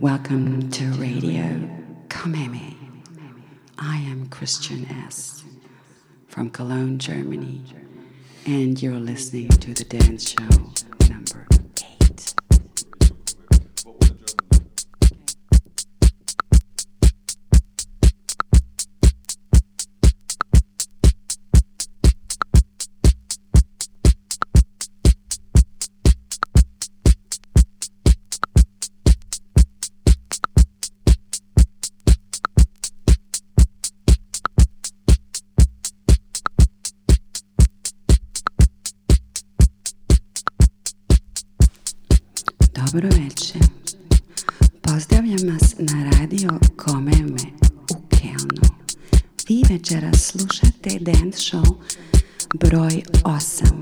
Welcome to Radio Cómeme. I am Christian S. from Cologne, Germany, and you're listening to the dance show number Dobro večer. Pozdravljam vas na radio Komeme u Kelnu. Vi večera slušate dance show broj 8.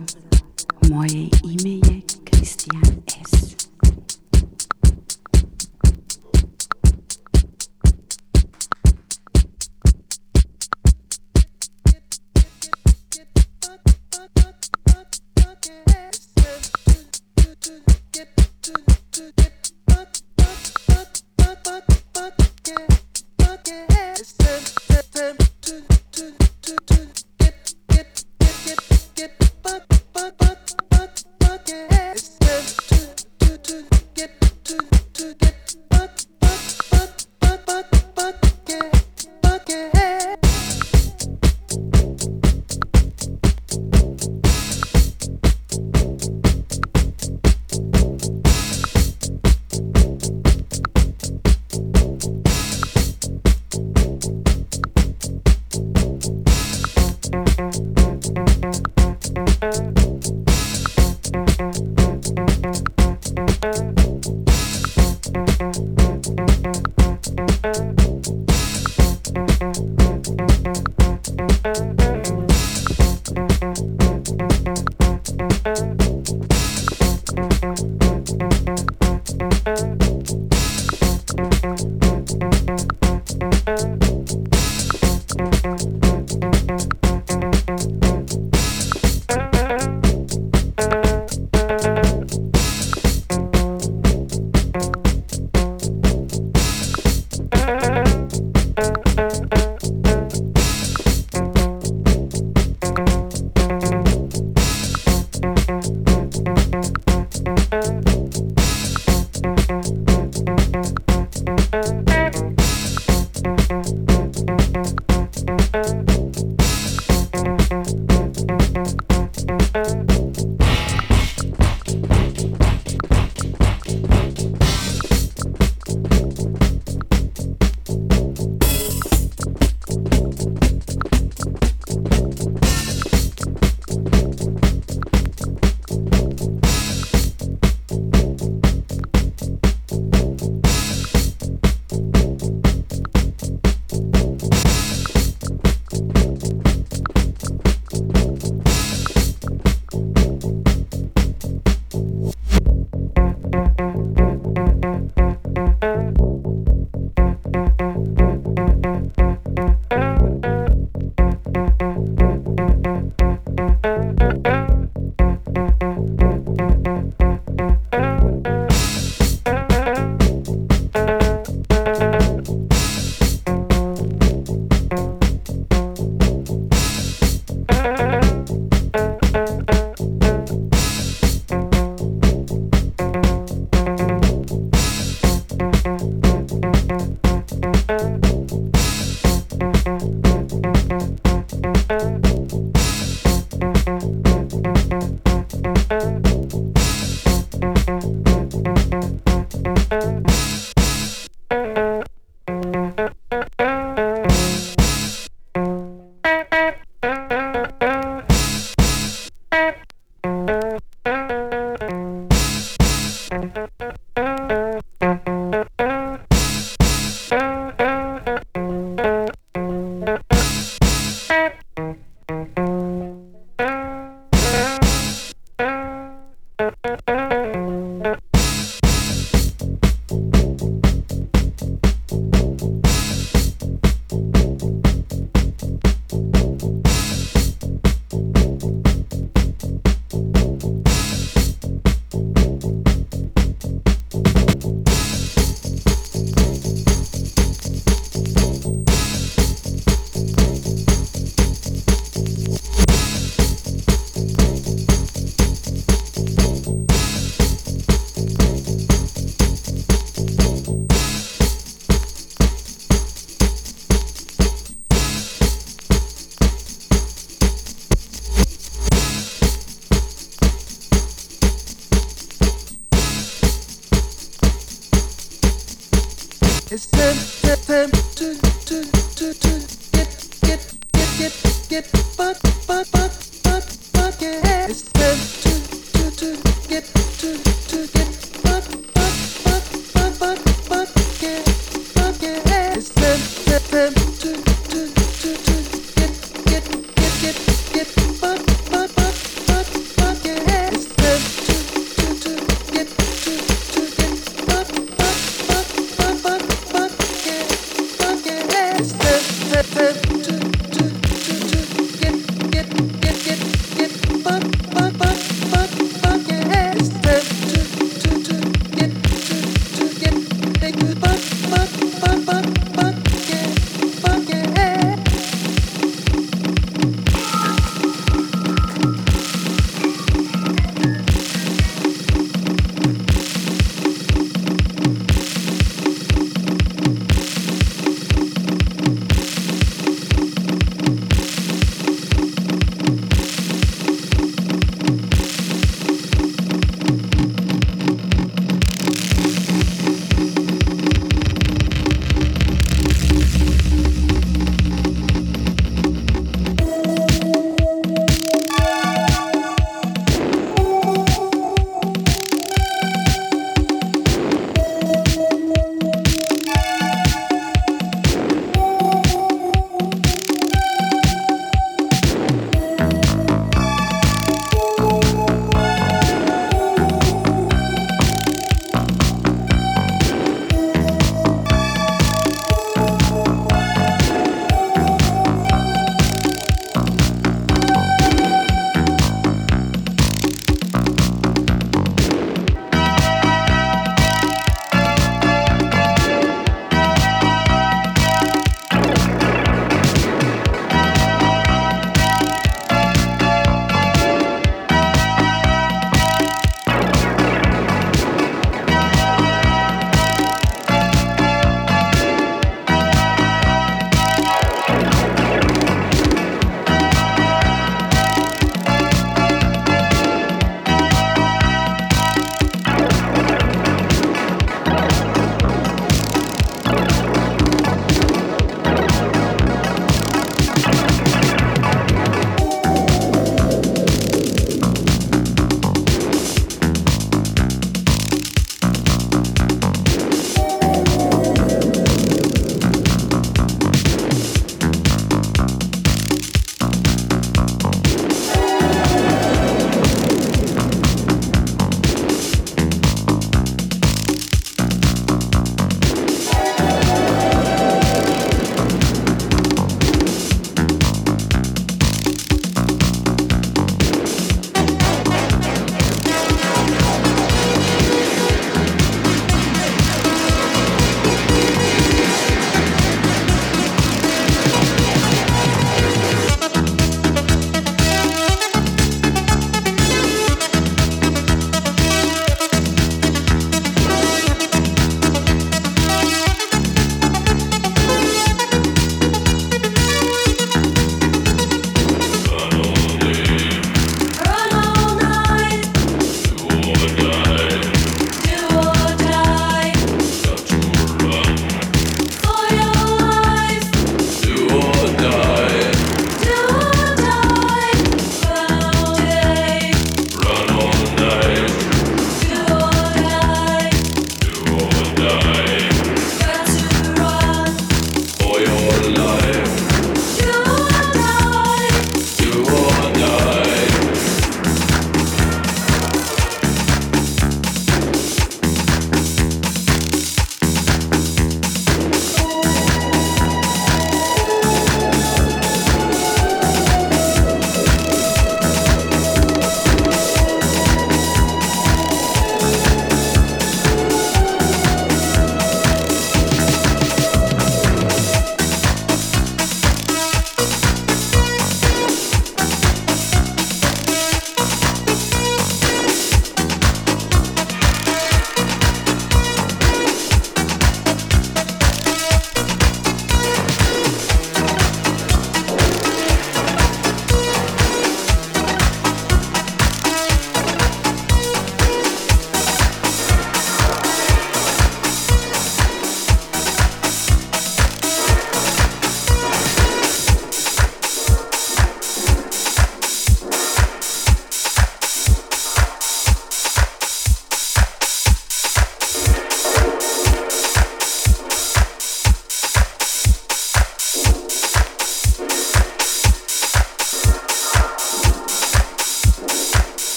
Get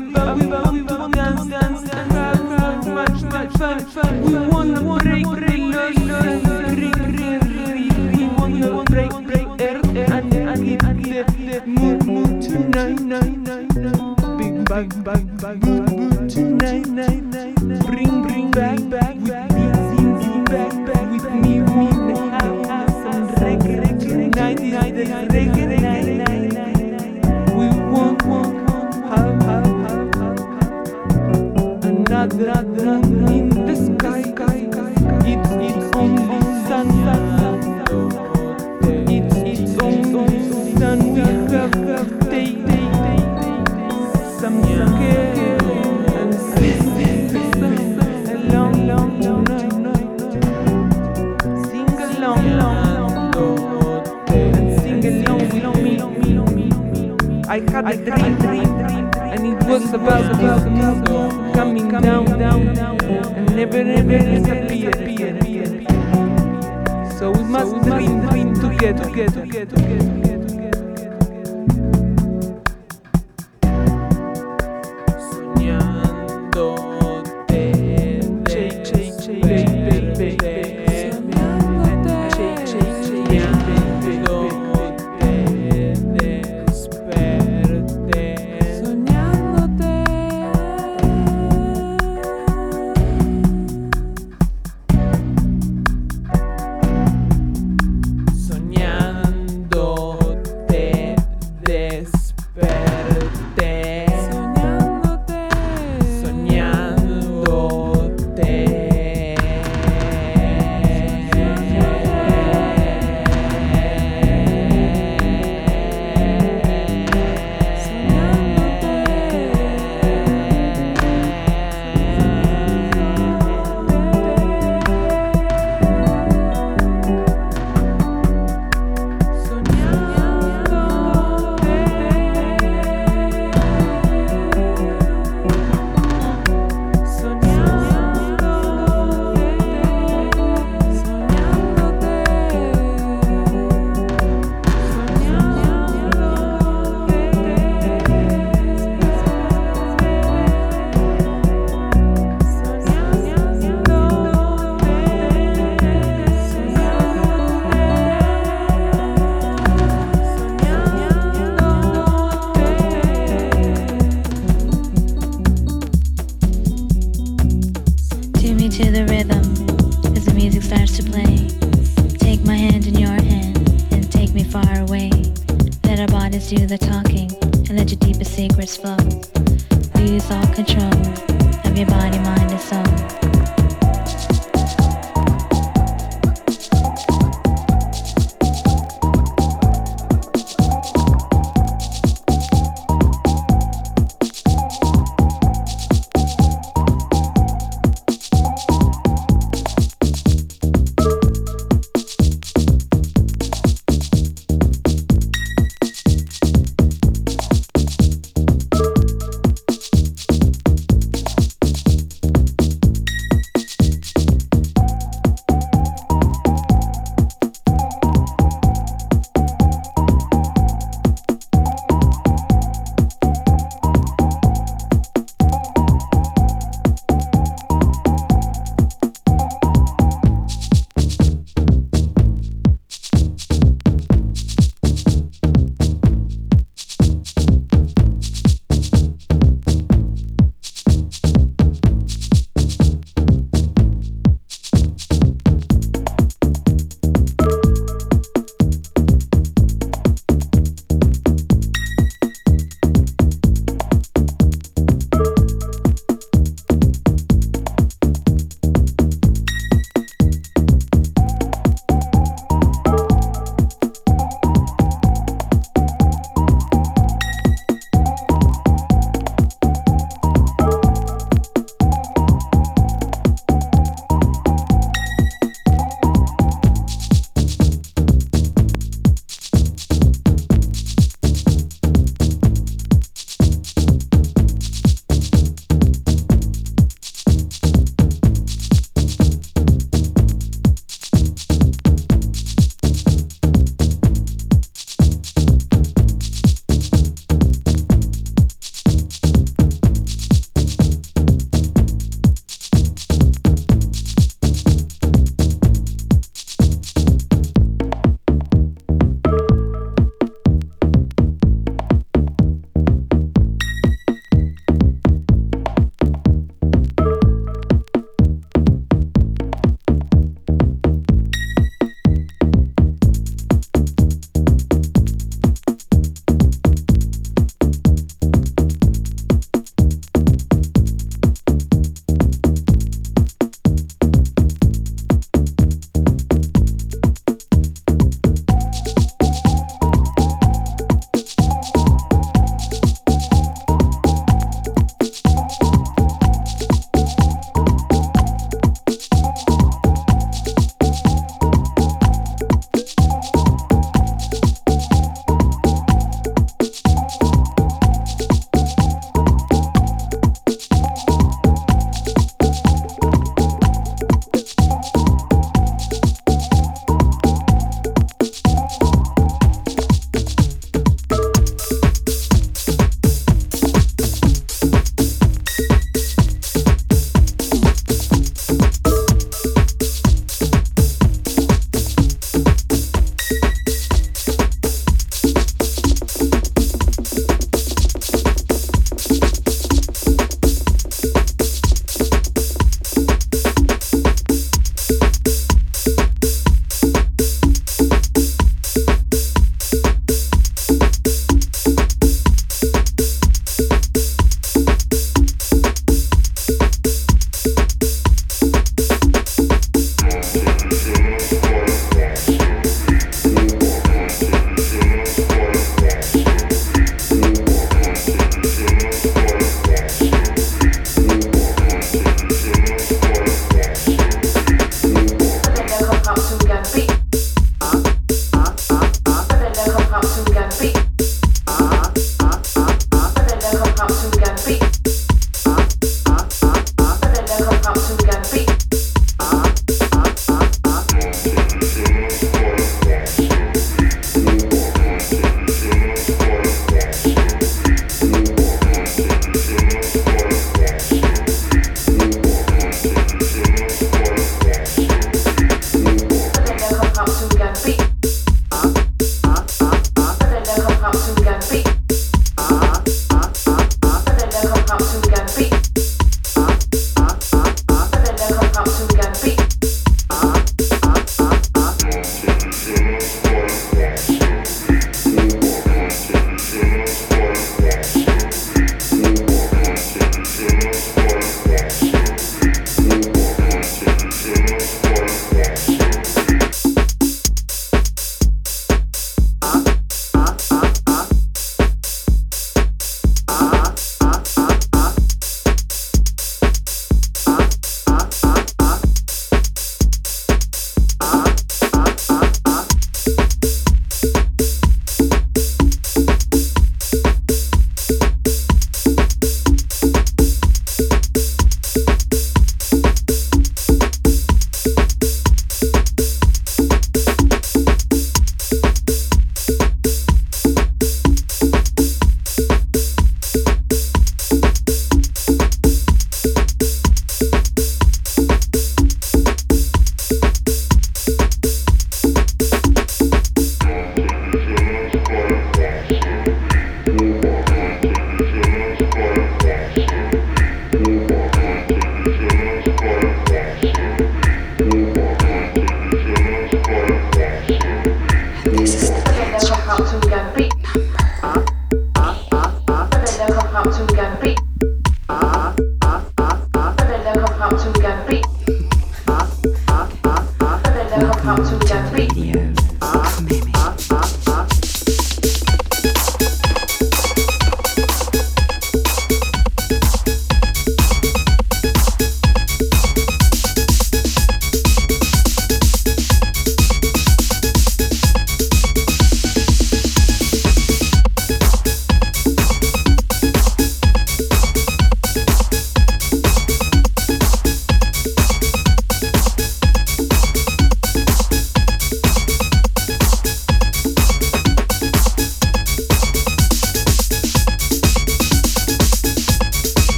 we but we will dance dance dance much much fun we wanna break break break break we wanna break break earth and and get the the mood tonight night night night big bang bring bring back back back had a dream, dream, and it was about the moon coming down, down, down, and never, never disappeared. So we must dream, dream together, together, together.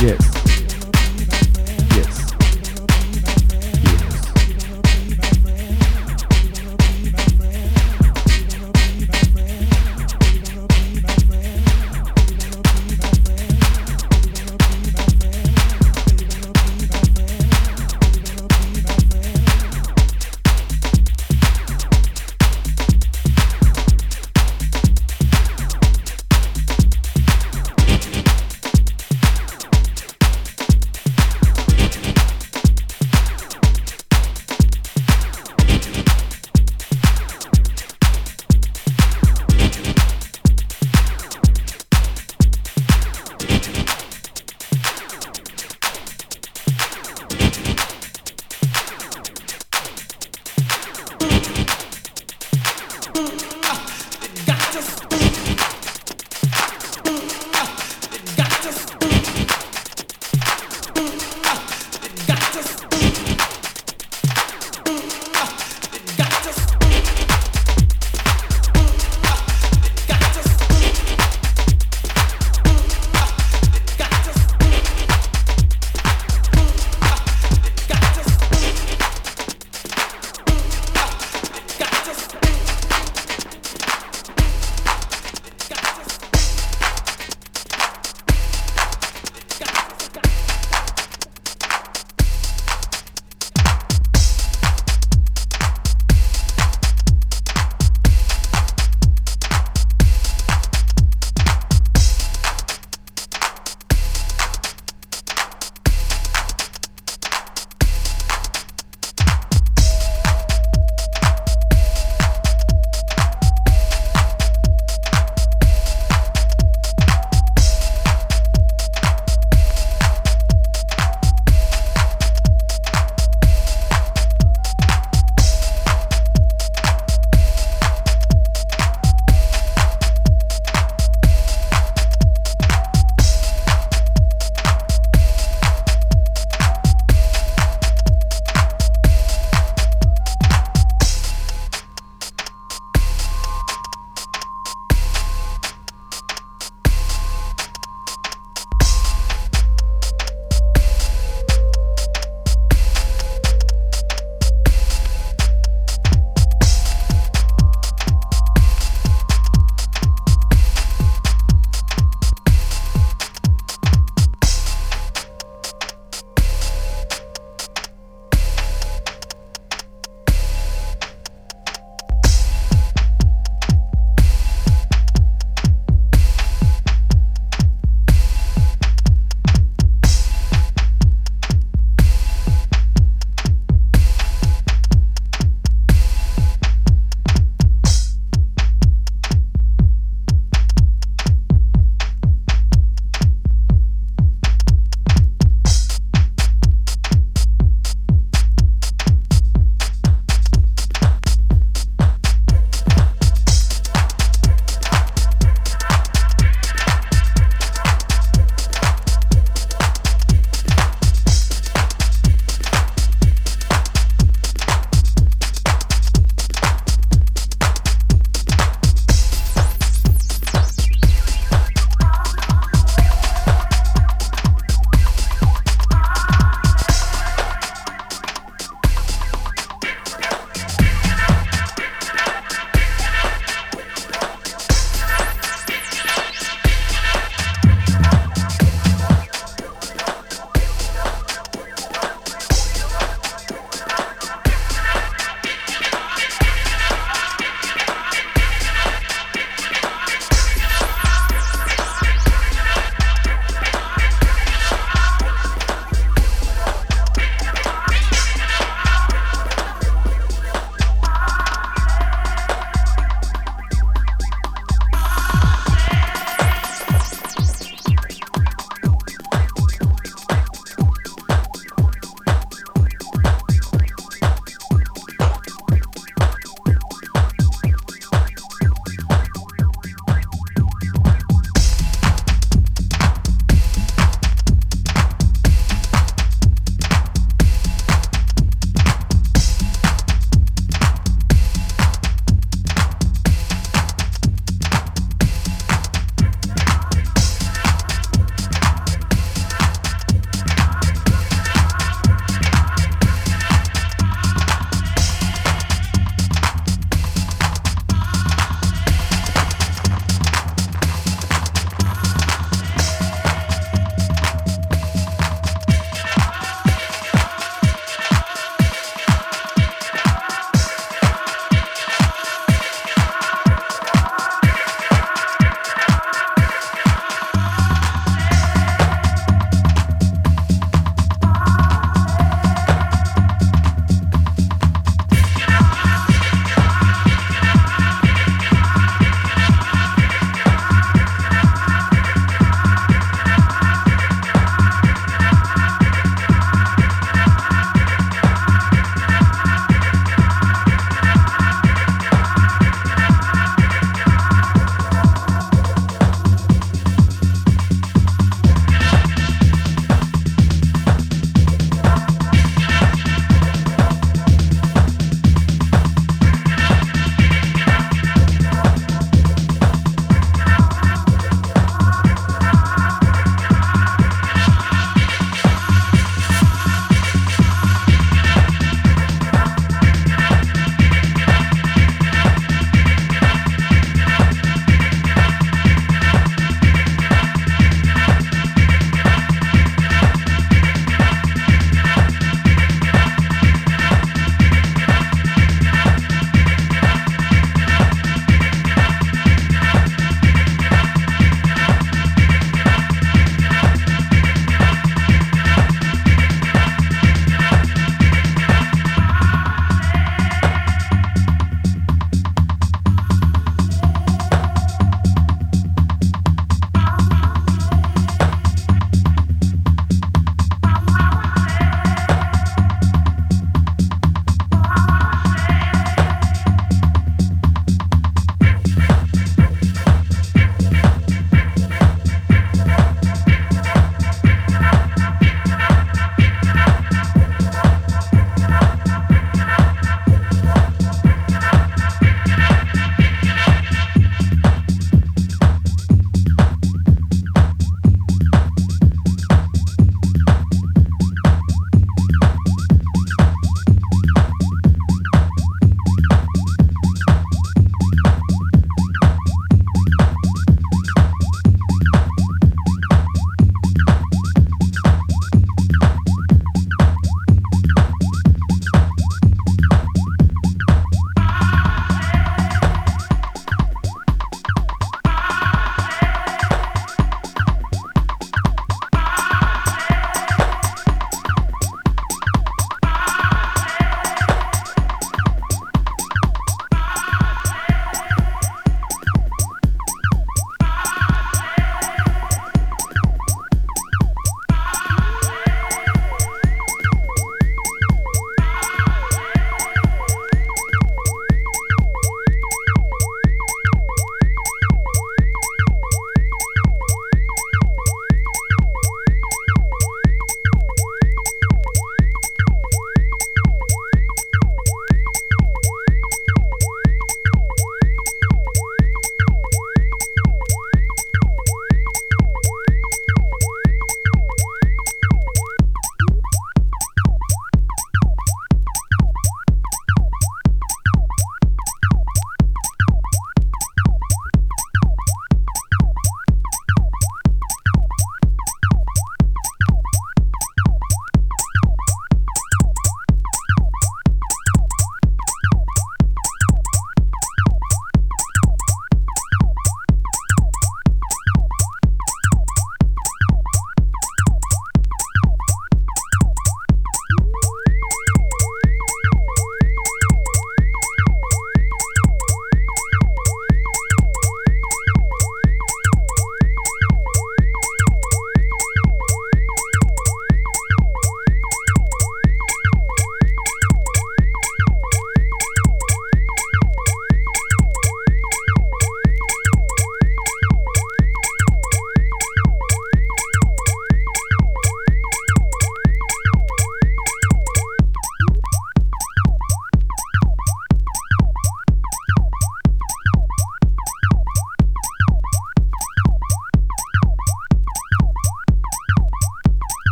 Yes.